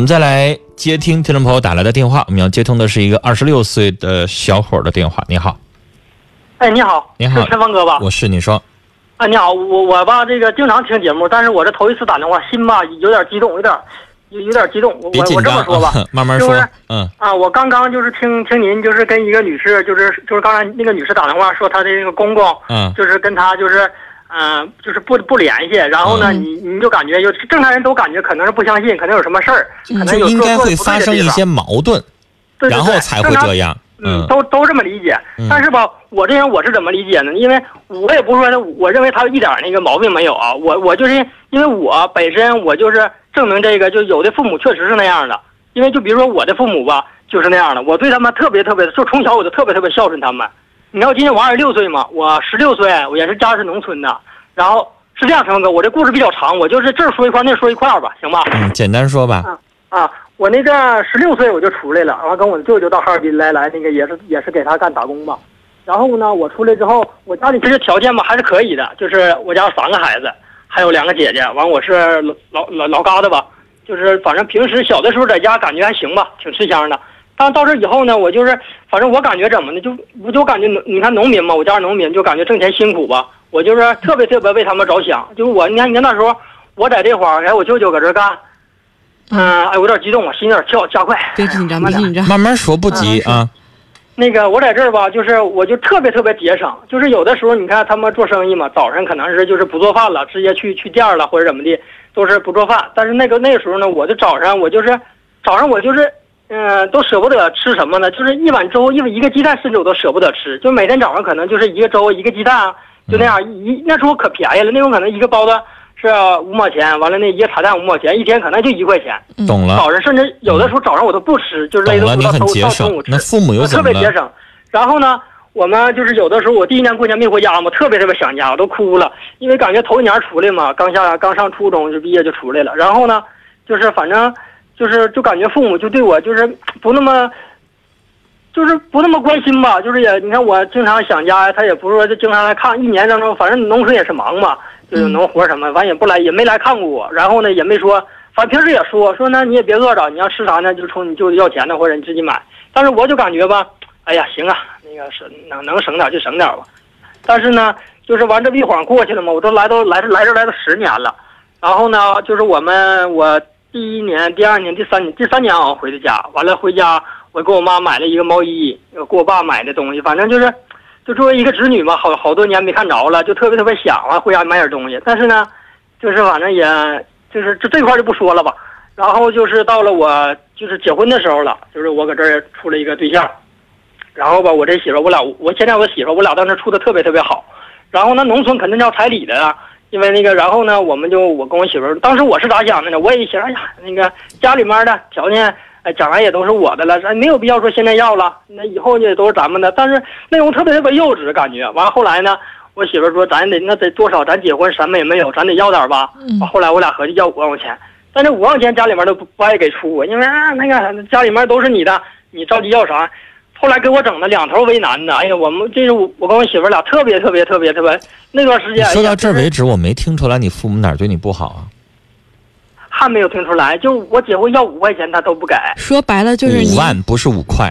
们再来接听听众朋友打来的电话，我们要接通的是一个二十六岁的小伙的电话。你好，哎，你好，你好是陈峰哥吧？我是你说，啊，你好，我我吧，这个经常听节目，但是我这头一次打电话，心吧有点激动，有点有有点激动。我我我这么说吧，慢慢说就是。嗯啊，我刚刚就是听听您就是跟一个女士，就是就是刚才那个女士打电话说她的那个公公，嗯就是跟她就是，嗯、就是不不联系，然后呢，嗯你你就感觉就正常人都感觉可能是不相信，可能有什么事儿，可能就应该有做做会发生一些矛盾，对对对然后才会这样。嗯，都都这么理解嗯。但是吧，我这人我是怎么理解呢？因为我也不是说我认为他一点那个毛病没有啊，我我就是因为我本身我就是证明这个，就有的父母确实是那样的。因为就比如说我的父母吧，就是那样的，我对他们特别特别的，就从小我就特别特别孝顺他们。你知道今年我二十六岁嘛，我十六岁，我也是家是农村的。然后是这样，陈峰哥，我这故事比较长，我就是这儿说一块儿，那儿说一块儿吧，行吧？嗯，简单说吧。啊，我那个十六岁我就出来了，然后跟我舅舅到哈尔滨来，来那个也是也是给他干打工吧。然后呢，我出来之后，我家里其实条件吧还是可以的，就是我家有三个孩子，还有两个姐姐，完我是老老老老疙瘩吧，就是反正平时小的时候在家感觉还行吧，挺吃香的。但到这以后呢，我就是反正我感觉怎么呢，就我就感觉农你看农民嘛，我家是农民，就感觉挣钱辛苦吧，我就是特别特别为他们着想。就是我你看你看那时候我在这块儿，哎，我舅舅搁这儿干。嗯，哎，我有点激动，我心有点跳加快。别紧张，慢点别紧张。慢慢说，不急啊。那个我在这儿吧，就是我就特别特别节省，就是有的时候你看他们做生意嘛，早上可能是就是不做饭了，直接去去店儿了或者怎么的，都是不做饭。但是那个那个时候呢，我就早上我就是早上我就是嗯、都舍不得吃什么呢？就是一碗粥，一碗一个鸡蛋，甚至我都舍不得吃。就每天早上可能就是一个粥一个鸡蛋，就那样一那时候可便宜了，那时候可能一个包子是五毛钱，完了那一个茶蛋五毛钱，一天可能就一块钱。懂了，早上甚至有的时候早上我都不吃，就是累懂了，到中午。吃那。父母又怎么了？特别节省。然后呢，我们就是有的时候我第一年过年没回家嘛，特别特别想家，我都哭了，因为感觉头一年出来嘛，刚下刚上初中就毕业就出来了。然后呢，就是反正就是就感觉父母就对我就是不那么。就是不那么关心吧，就是也你看我经常想家，他也不是说就经常来看，一年当中反正农村也是忙嘛，就是农活什么，反正也不来也没来看过我，然后呢也没说，反正平时也说说那你也别饿着，你要吃啥呢就从你舅舅要钱呢，或者你自己买。但是我就感觉吧，哎呀行啊，那个是能能省点就省点吧。但是呢，就是完这一晃过去了嘛，我都来都来这来这来都十年了，然后呢，就是我们我第一年、第二年、第三年第三年啊回的家，完了回家我给我妈买了一个毛衣，给我爸买的东西，反正就是，就作为一个侄女嘛，好好多年没看着了，就特别特别想啊，回家买点东西。但是呢，就是反正也就是这这块就不说了吧。然后就是到了我就是结婚的时候了，就是我搁这儿处了一个对象，然后吧，我这媳妇我俩我现在我媳妇我俩当时处的特别特别好。然后那，农村肯定要彩礼的啊，因为那个，然后呢，我们就我跟我媳妇儿，当时我是咋想的呢？我也想，哎呀，那个家里面的条件，哎，将来也都是我的了，咱没有必要说现在要了，那以后也都是咱们的。但是那种特别特别幼稚感觉。完后来呢，我媳妇儿说，咱得那得多少，咱结婚什么也没有，咱得要点吧。后来我俩合计要五万块钱，但这五万块钱家里面都不不爱给出，因为啊那个家里面都是你的，你着急要啥？后来给我整的两头为难的，哎呀，我们这是我我跟我媳妇儿俩特别特别特别特别那段时间。说到这儿为止，我没听出来你父母哪儿对你不好啊？还没有听出来，就我结婚要五块钱他都不给。说白了就是五万不是五块。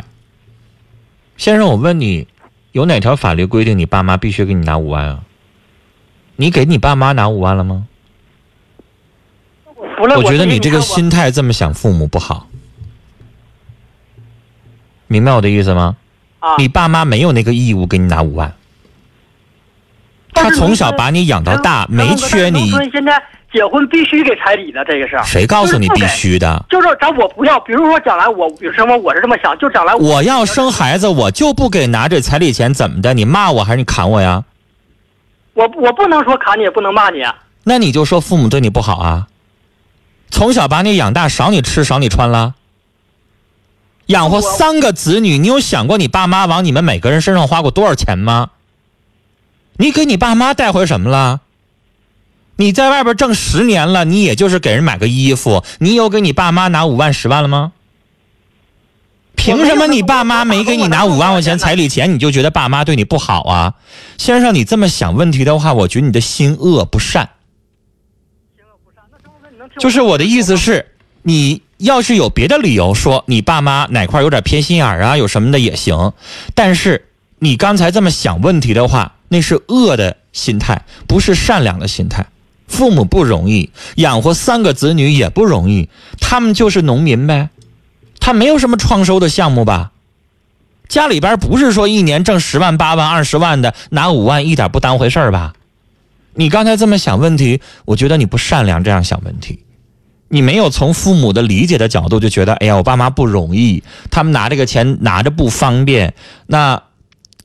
先生，我问你，有哪条法律规定你爸妈必须给你拿五万啊？你给你爸妈拿五万了吗？我觉得你这个心态这么想父母不好，明白我的意思吗？啊，你爸妈没有那个义务给你拿五万，他从小把你养到大，没缺你现在结婚必须给彩礼的，这个是。谁告诉你必须的？就是咱我不要，比如说将来我，比如什么，我是这么想，就将来我我要生孩子，我就不给拿这彩礼钱，怎么的？你骂我还是你砍我呀？我我不能说砍你，也不能骂你。那你就说父母对你不好啊？从小把你养大，少你吃少你穿了，养活三个子女，你有想过你爸妈往你们每个人身上花过多少钱吗？你给你爸妈带回什么了？你在外边挣十年了，你也就是给人买个衣服，你有给你爸妈拿五万十万了吗？凭什么你爸妈没给你拿五万块钱彩礼钱，你就觉得爸妈对你不好啊？先生，你这么想问题的话，我觉得你的心恶不善。就是我的意思是，你要是有别的理由说你爸妈哪块有点偏心眼啊，有什么的也行。但是你刚才这么想问题的话，那是恶的心态，不是善良的心态。父母不容易，养活三个子女也不容易，他们就是农民呗，他没有什么创收的项目吧？家里边不是说一年挣十万八万二十万的拿五万一点不当回事吧？你刚才这么想问题，我觉得你不善良，这样想问题，你没有从父母的理解的角度就觉得，哎呀，我爸妈不容易，他们拿这个钱拿着不方便，那。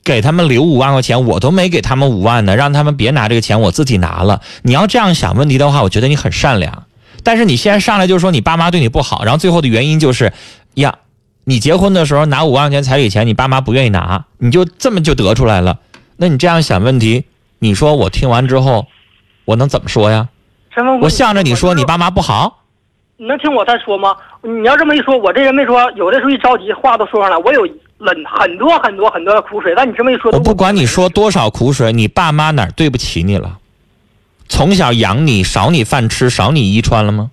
给他们留五万块钱，我都没给他们五万呢，让他们别拿这个钱，我自己拿了。你要这样想问题的话，我觉得你很善良。但是你现在上来就说你爸妈对你不好，然后最后的原因就是，呀，你结婚的时候拿五万块钱彩礼钱，你爸妈不愿意拿，你就这么就得出来了。那你这样想问题，你说我听完之后，我能怎么说呀？我向着你说你爸妈不好，你能听我再说吗？你要这么一说，我这人没说，有的时候一着急话都说上来，我有。冷很多很多很多的苦水，但你这么一说，我不管你说多少苦水，你爸妈哪儿对不起你了？从小养你，少你饭吃，少你衣穿了吗？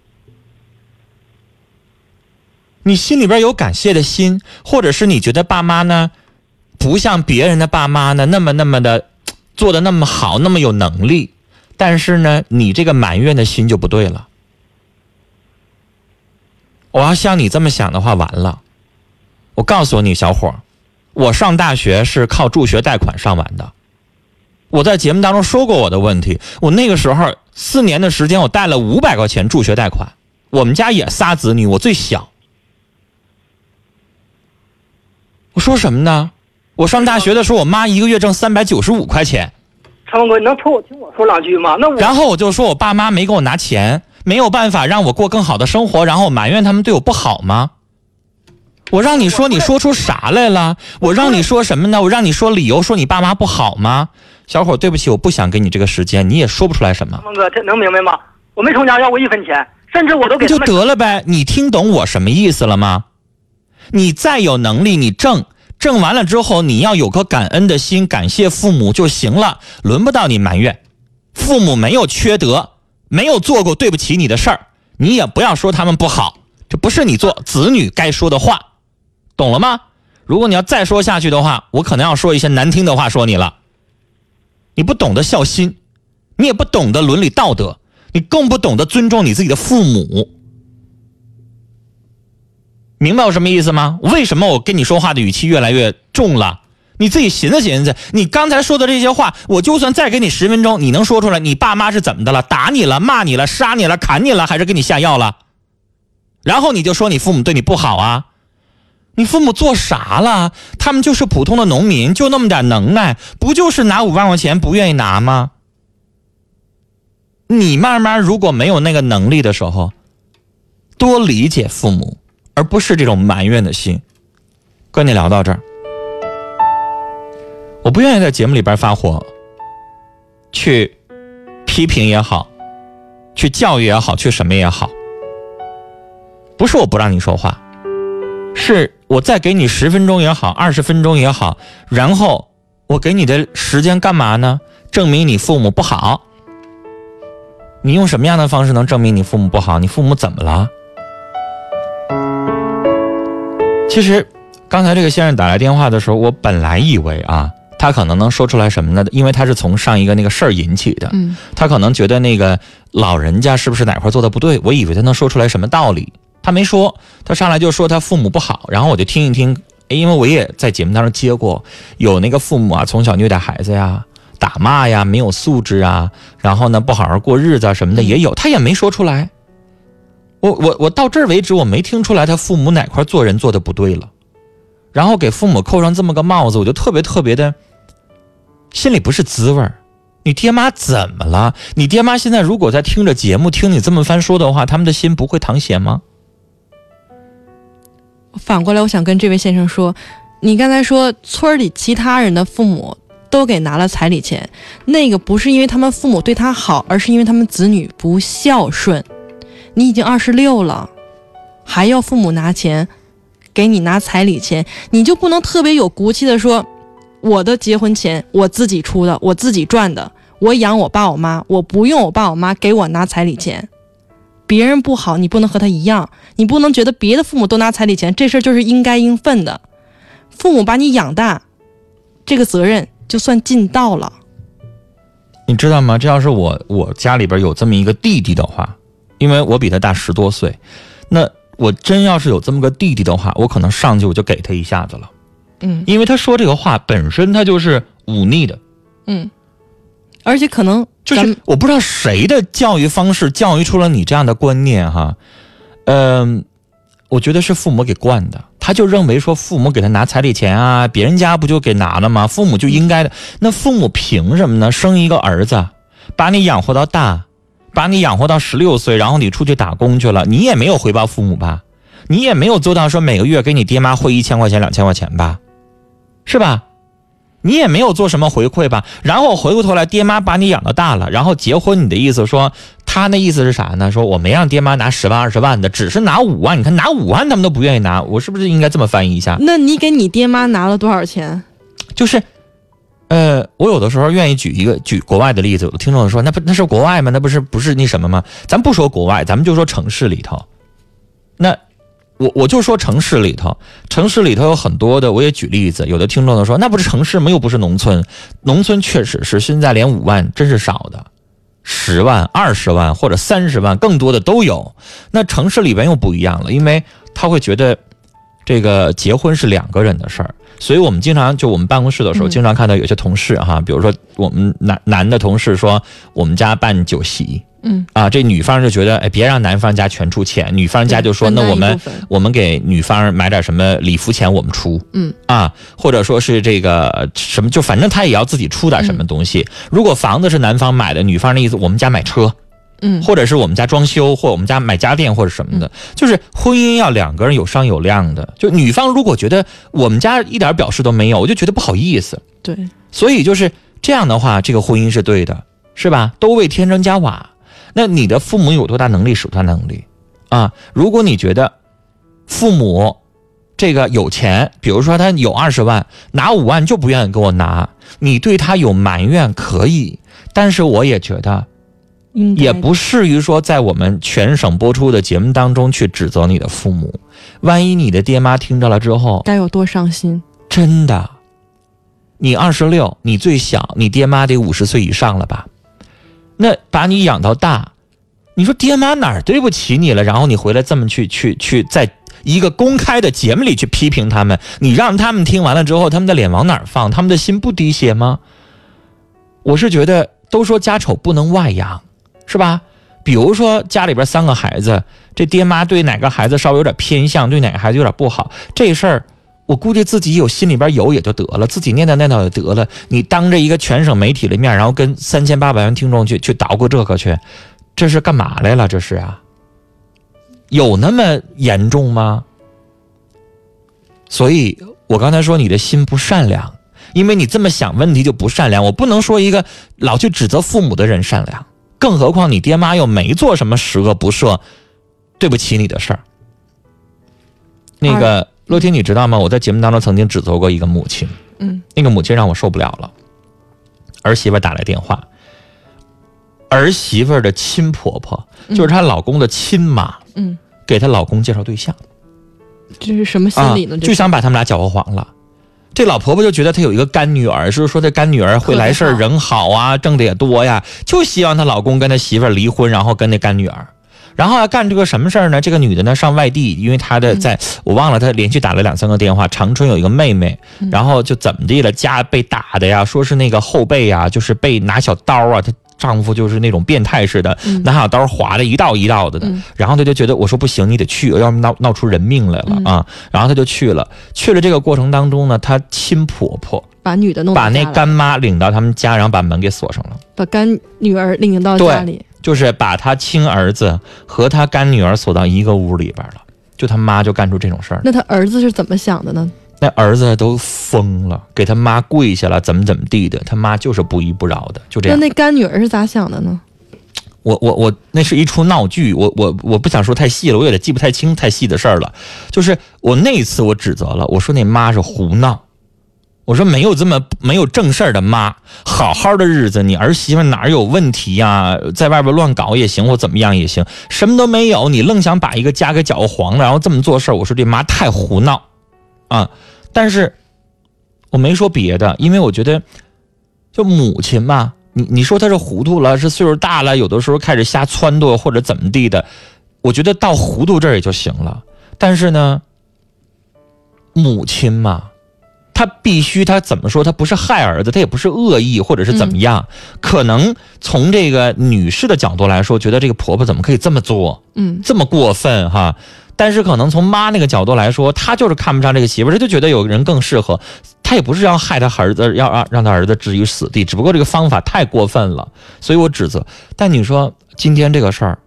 你心里边有感谢的心，或者是你觉得爸妈呢，不像别人的爸妈呢那么那么的做的那么好，那么有能力，但是呢，你这个埋怨的心就不对了。我要像你这么想的话，完了。我告诉你，小伙儿，我上大学是靠助学贷款上完的。我在节目当中说过我的问题，我那个时候四年的时间，我贷了五百块钱助学贷款。我们家也仨子女，我最小。我说什么呢？我上大学的时候，我妈一个月挣三百九十五块钱。长文哥，你能听我听我说两句吗？那我然后我就说我爸妈没给我拿钱，没有办法让我过更好的生活，然后埋怨他们对我不好吗？我让你说，你说出啥来了？我让你说什么呢？我让你说理由，说你爸妈不好吗？小伙，对不起，我不想给你这个时间，你也说不出来什么。孟哥，这能明白吗？我没从家要过一分钱，甚至我都给就得了呗。你听懂我什么意思了吗？你再有能力，你挣挣完了之后，你要有颗感恩的心，感谢父母就行了，轮不到你埋怨。父母没有缺德，没有做过对不起你的事儿，你也不要说他们不好，这不是你做子女该说的话。懂了吗？如果你要再说下去的话，我可能要说一些难听的话说你了。你不懂得孝心，你也不懂得伦理道德，你更不懂得尊重你自己的父母。明白我什么意思吗？为什么我跟你说话的语气越来越重了？你自己寻思寻思，你刚才说的这些话，我就算再给你十分钟，你能说出来？你爸妈是怎么的了？打你了？骂你了？杀你了？砍你了？还是给你下药了？然后你就说你父母对你不好啊？你父母做啥了？他们就是普通的农民，就那么点能耐，不就是拿五万块钱不愿意拿吗？你慢慢如果没有那个能力的时候，多理解父母，而不是这种埋怨的心。跟你聊到这儿，我不愿意在节目里边发火，去批评也好，去教育也好，去什么也好，不是我不让你说话。是我再给你十分钟也好，二十分钟也好，然后我给你的时间干嘛呢？证明你父母不好。你用什么样的方式能证明你父母不好？你父母怎么了？其实，刚才这个先生打来电话的时候，我本来以为啊，他可能能说出来什么呢？因为他是从上一个那个事儿引起的，嗯，他可能觉得那个老人家是不是哪块做的不对？我以为他能说出来什么道理。他没说，他上来就说他父母不好，然后我就听一听，因为我也在节目当中接过，有那个父母啊，从小虐待孩子呀，打骂呀，没有素质啊，然后呢不好好过日子啊什么的也有，他也没说出来。我我我到这儿为止，我没听出来他父母哪块做人做的不对了，然后给父母扣上这么个帽子，我就特别特别的，心里不是滋味儿。你爹妈怎么了？你爹妈现在如果在听着节目，听你这么番说的话，他们的心不会淌血吗？反过来，我想跟这位先生说，你刚才说村里其他人的父母都给拿了彩礼钱，那个不是因为他们父母对他好，而是因为他们子女不孝顺。你已经二十六了，还要父母拿钱给你拿彩礼钱，你就不能特别有骨气的说，我的结婚钱我自己出的，我自己赚的，我养我爸我妈，我不用我爸我妈给我拿彩礼钱。别人不好，你不能和他一样，你不能觉得别的父母都拿彩礼钱，这事儿就是应该应分的。父母把你养大，这个责任就算尽到了。你知道吗？这要是我我家里边有这么一个弟弟的话，因为我比他大十多岁，那我真要是有这么个弟弟的话，我可能上去我就给他一下子了，嗯因为他说这个话本身他就是忤逆的，嗯，而且可能就是我不知道谁的教育方式教育出了你这样的观念哈，嗯、我觉得是父母给惯的，他就认为说父母给他拿彩礼钱啊，别人家不就给拿了吗？父母就应该的，那父母凭什么呢？生一个儿子，把你养活到大，把你养活到十六岁，然后你出去打工去了，你也没有回报父母吧？你也没有做到说每个月给你爹妈汇一千块钱、两千块钱吧？是吧？你也没有做什么回馈吧？然后回过头来，爹妈把你养到大了，然后结婚，你的意思说，他那意思是啥呢？说我没让爹妈拿十万二十万的，只是拿五万。你看拿五万他们都不愿意拿，我是不是应该这么翻译一下？那你给你爹妈拿了多少钱？就是，呃，我有的时候愿意举一个举国外的例子，有的听众说那不那是国外吗？那不是不是那什么吗？咱不说国外，咱们就说城市里头，那。我我就说城市里头，城市里头有很多的，我也举例子。有的听众都说，那不是城市吗？又不是农村，农村确实是现在连五万真是少的，十万、二十万或者三十万，更多的都有。那城市里边又不一样了，因为他会觉得这个结婚是两个人的事儿，所以我们经常就我们办公室的时候，嗯经常看到有些同事哈，比如说我们男男的同事说我们家办酒席嗯，啊，这女方就觉得哎，别让男方家全出钱，女方家就说那我们我们给女方买点什么礼服钱我们出，嗯啊，或者说是这个什么，就反正他也要自己出点什么东西。嗯如果房子是男方买的，女方的意思我们家买车，嗯或者是我们家装修，或我们家买家电或者什么的，就是婚姻要两个人有商有量的。就女方如果觉得我们家一点表示都没有，我就觉得不好意思。对，所以就是这样的话，这个婚姻是对的，是吧？都为添砖加瓦。那你的父母有多大能力使多大能力啊？如果你觉得父母这个有钱，比如说他有二十万，拿五万就不愿意给我拿，你对他有埋怨可以，但是我也觉得也不适于说在我们全省播出的节目当中去指责你的父母。万一你的爹妈听着了之后，该有多伤心。真的，你二十六，你最小，你爹妈得五十岁以上了吧？那把你养到大，你说爹妈哪儿对不起你了？然后你回来这么去去去，在一个公开的节目里去批评他们，你让他们听完了之后，他们的脸往哪儿放？他们的心不滴血吗？我是觉得，都说家丑不能外扬，是吧？比如说家里边三个孩子，这爹妈对哪个孩子稍微有点偏向，对哪个孩子有点不好，这事儿我估计自己有心里边有也就得了，自己念叨念叨也得了。你当着一个全省媒体的面，然后跟三千八百万听众去去捣鼓这个去，这是干嘛来了？这是啊，有那么严重吗？所以我刚才说你的心不善良，因为你这么想问题就不善良。我不能说一个老去指责父母的人善良，更何况你爹妈又没做什么十恶不赦、对不起你的事儿。那个乐天，你知道吗？我在节目当中曾经指责过一个母亲，嗯那个母亲让我受不了了。儿媳妇打来电话，儿媳妇的亲婆婆就是她老公的亲妈，嗯，给她老公介绍对象这是什么心啊理呢？，这就想把他们俩搅和黄了。这老婆婆就觉得她有一个干女儿，是说这干女儿会来事儿，人好啊，挣的也多呀，就希望她老公跟她媳妇离婚，然后跟那干女儿。然后要干这个什么事儿呢？这个女的呢上外地，因为她的在、我忘了，她连续打了两三个电话。长春有一个妹妹，然后就怎么地了，家被打的呀，说是那个后背呀，就是被拿小刀啊，她丈夫就是那种变态似的，嗯拿小刀划的一道一道的的。嗯然后她就觉得我说不行，你得去，要不闹闹出人命来了嗯啊。然后她就去了，去了这个过程当中呢，她亲婆婆把女的弄把那干妈领到他们家，然后把门给锁上了。把干女儿领到家里，就是把他亲儿子和他干女儿锁到一个屋里边了，就他妈就干出这种事儿。那他儿子是怎么想的呢？那儿子都疯了，给他妈跪下了，怎么怎么地的，他妈就是不依不饶的，就这样。那那干女儿是咋想的呢？我我我那是一出闹剧，我我我不想说太细了，我有点记不太清太细的事儿了。就是我那一次我指责了，我说那妈是胡闹，我说没有这么没有正事儿的妈，好好的日子，你儿媳妇哪有问题呀？在外边乱搞也行，或怎么样也行，什么都没有，你愣想把一个家给搅黄了，然后这么做事儿，我说这妈太胡闹，啊！但是我没说别的，因为我觉得，就母亲嘛，你你说她是糊涂了，是岁数大了，有的时候开始瞎撺掇或者怎么地的，我觉得到糊涂这也就行了。但是呢，母亲嘛。他必须，他怎么说？他不是害儿子，他也不是恶意，或者是怎么样？可能从这个女士的角度来说，觉得这个婆婆怎么可以这么做？嗯，这么过分哈？但是可能从妈那个角度来说，她就是看不上这个媳妇儿，她就觉得有人更适合。她也不是要害她儿子，要让让她儿子置于死地，只不过这个方法太过分了，所以我指责。但你说今天这个事儿，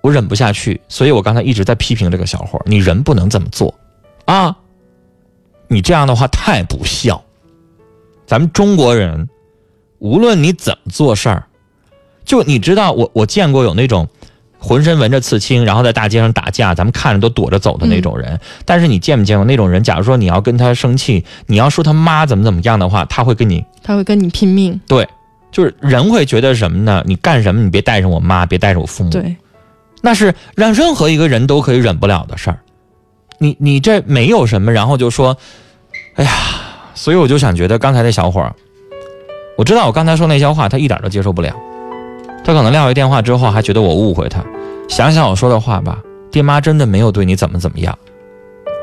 我忍不下去，所以我刚才一直在批评这个小伙你人不能这么做啊！你这样的话太不孝。咱们中国人，无论你怎么做事儿，就你知道，我我见过有那种浑身纹着刺青，然后在大街上打架，咱们看着都躲着走的那种人。但是你见没见过那种人？假如说你要跟他生气，你要说他妈怎么怎么样的话，他会跟你，他会跟你拼命。对，就是人会觉得什么呢？你干什么？你别带上我妈，别带上我父母。对，那是让任何一个人都可以忍不了的事儿。你你这没有什么，然后就说，哎呀，所以我就想觉得刚才那小伙儿，我知道我刚才说那些话他一点都接受不了，他可能撂下电话之后还觉得我误会他。想想我说的话吧，爹妈真的没有对你怎么怎么样，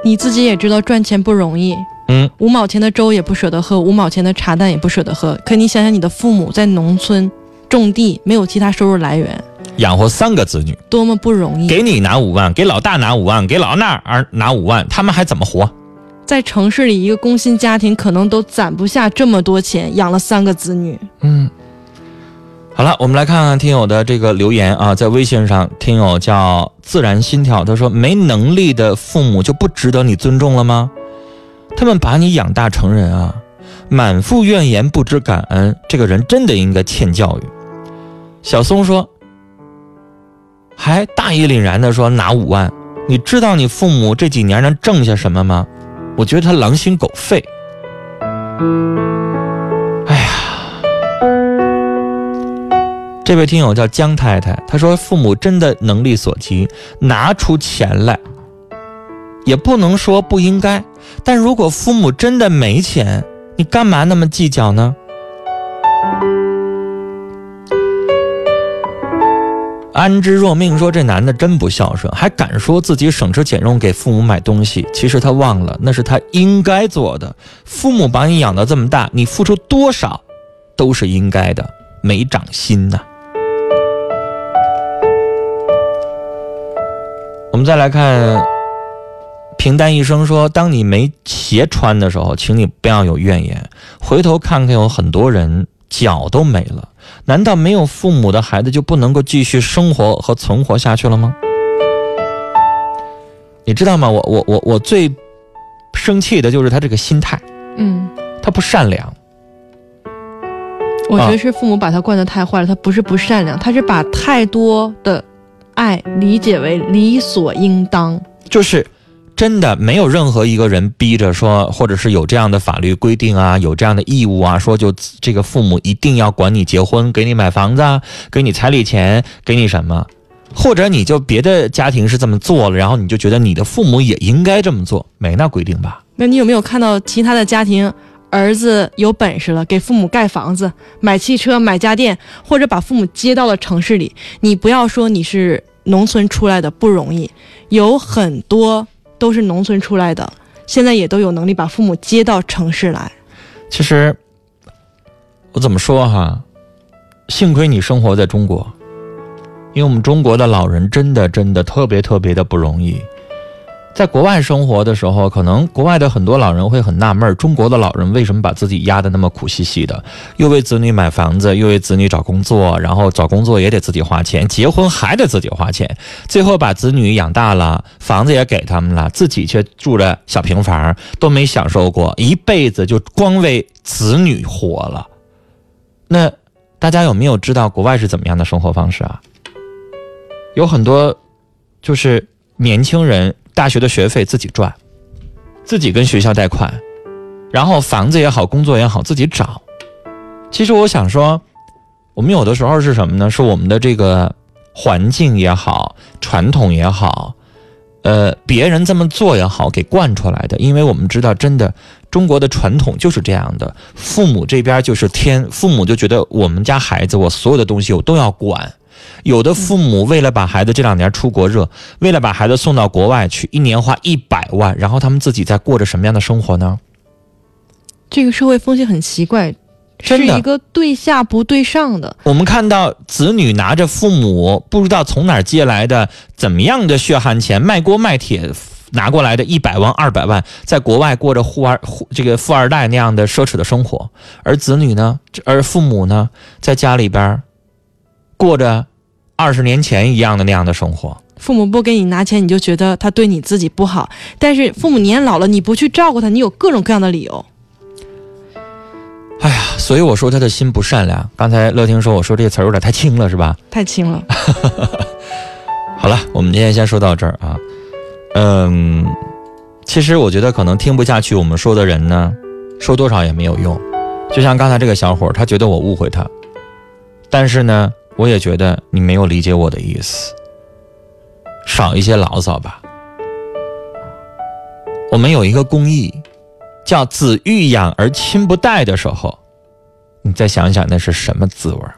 你自己也知道赚钱不容易，嗯，五毛钱的粥也不舍得喝，五毛钱的茶蛋也不舍得喝。可你想想，你的父母在农村种地，没有其他收入来源。养活三个子女，多么不容易！给你拿五万，给老大拿五万，给老二儿拿五万，他们还怎么活？在城市里，一个工薪家庭可能都攒不下这么多钱，养了三个子女。嗯，好了，我们来看看听友的这个留言啊，在微信上，听友叫自然心跳，他说：“没能力的父母就不值得你尊重了吗？他们把你养大成人啊，满腹怨言，不知感恩，这个人真的应该欠教育。”小松说。还大义凛然地说拿五万，你知道你父母这几年能挣下什么吗？我觉得他狼心狗肺。哎呀，这位听友叫江太太，她说父母真的能力所及拿出钱来，也不能说不应该，但如果父母真的没钱，你干嘛那么计较呢？安之若命说：“这男的真不孝顺，还敢说自己省吃俭用给父母买东西。其实他忘了，那是他应该做的。父母把你养到这么大，你付出多少，都是应该的。没长心呐。”我们再来看，平淡一生说：“当你没鞋穿的时候，请你不要有怨言，回头看看，有很多人脚都没了。”难道没有父母的孩子就不能够继续生活和存活下去了吗？你知道吗？我我我我最生气的就是他这个心态，嗯，他不善良。我觉得是父母把他惯得太坏了，他不是不善良，他是把太多的爱理解为理所应当，就是。真的没有任何一个人逼着说，或者是有这样的法律规定啊，有这样的义务啊，说就这个父母一定要管你结婚，给你买房子，给你彩礼钱，给你什么，或者你就别的家庭是这么做了，然后你就觉得你的父母也应该这么做，没那规定吧？那你有没有看到其他的家庭，儿子有本事了，给父母盖房子、买汽车、买家电，或者把父母接到了城市里？你不要说你是农村出来的不容易，有很多。都是农村出来的，现在也都有能力把父母接到城市来。其实，我怎么说哈？幸亏你生活在中国，因为我们中国的老人真的真的特别特别的不容易。在国外生活的时候，可能国外的很多老人会很纳闷中国的老人为什么把自己压得那么苦兮兮的？又为子女买房子，又为子女找工作，然后找工作也得自己花钱，结婚还得自己花钱，最后把子女养大了，房子也给他们了，自己却住着小平房，都没享受过，一辈子就光为子女活了。那大家有没有知道国外是怎么样的生活方式啊？有很多，就是年轻人。大学的学费自己赚，自己跟学校贷款，然后房子也好，工作也好，自己找。其实我想说，我们有的时候是什么呢？是我们的这个环境也好，传统也好，呃，别人这么做也好，给惯出来的。因为我们知道，真的中国的传统就是这样的，父母这边就是天，父母就觉得我们家孩子，我所有的东西我都要管。有的父母为了把孩子这两年出国热，为了把孩子送到国外去，一年花一百万，然后他们自己在过着什么样的生活呢？这个社会风气很奇怪，真的是一个对下不对上的。我们看到子女拿着父母不知道从哪儿借来的怎么样的血汗钱，卖锅卖铁拿过来的一百万、二百万，在国外过着富二这个富二代那样的奢侈的生活，而子女呢，而父母呢，在家里边儿过着二十年前一样的那样的生活。父母不给你拿钱，你就觉得他对你自己不好；但是父母年老了，你不去照顾他，你有各种各样的理由。哎呀，所以我说他的心不善良。刚才乐听说我说这些词儿有点太轻了，是吧？太轻了，好了，我们今天先说到这儿啊。嗯，其实我觉得可能听不下去我们说的人呢，说多少也没有用。就像刚才这个小伙儿，他觉得我误会他，但是呢，我也觉得你没有理解我的意思，少一些牢骚吧。我们有一个公益，叫“子欲养而亲不待”的时候，你再想想那是什么滋味儿。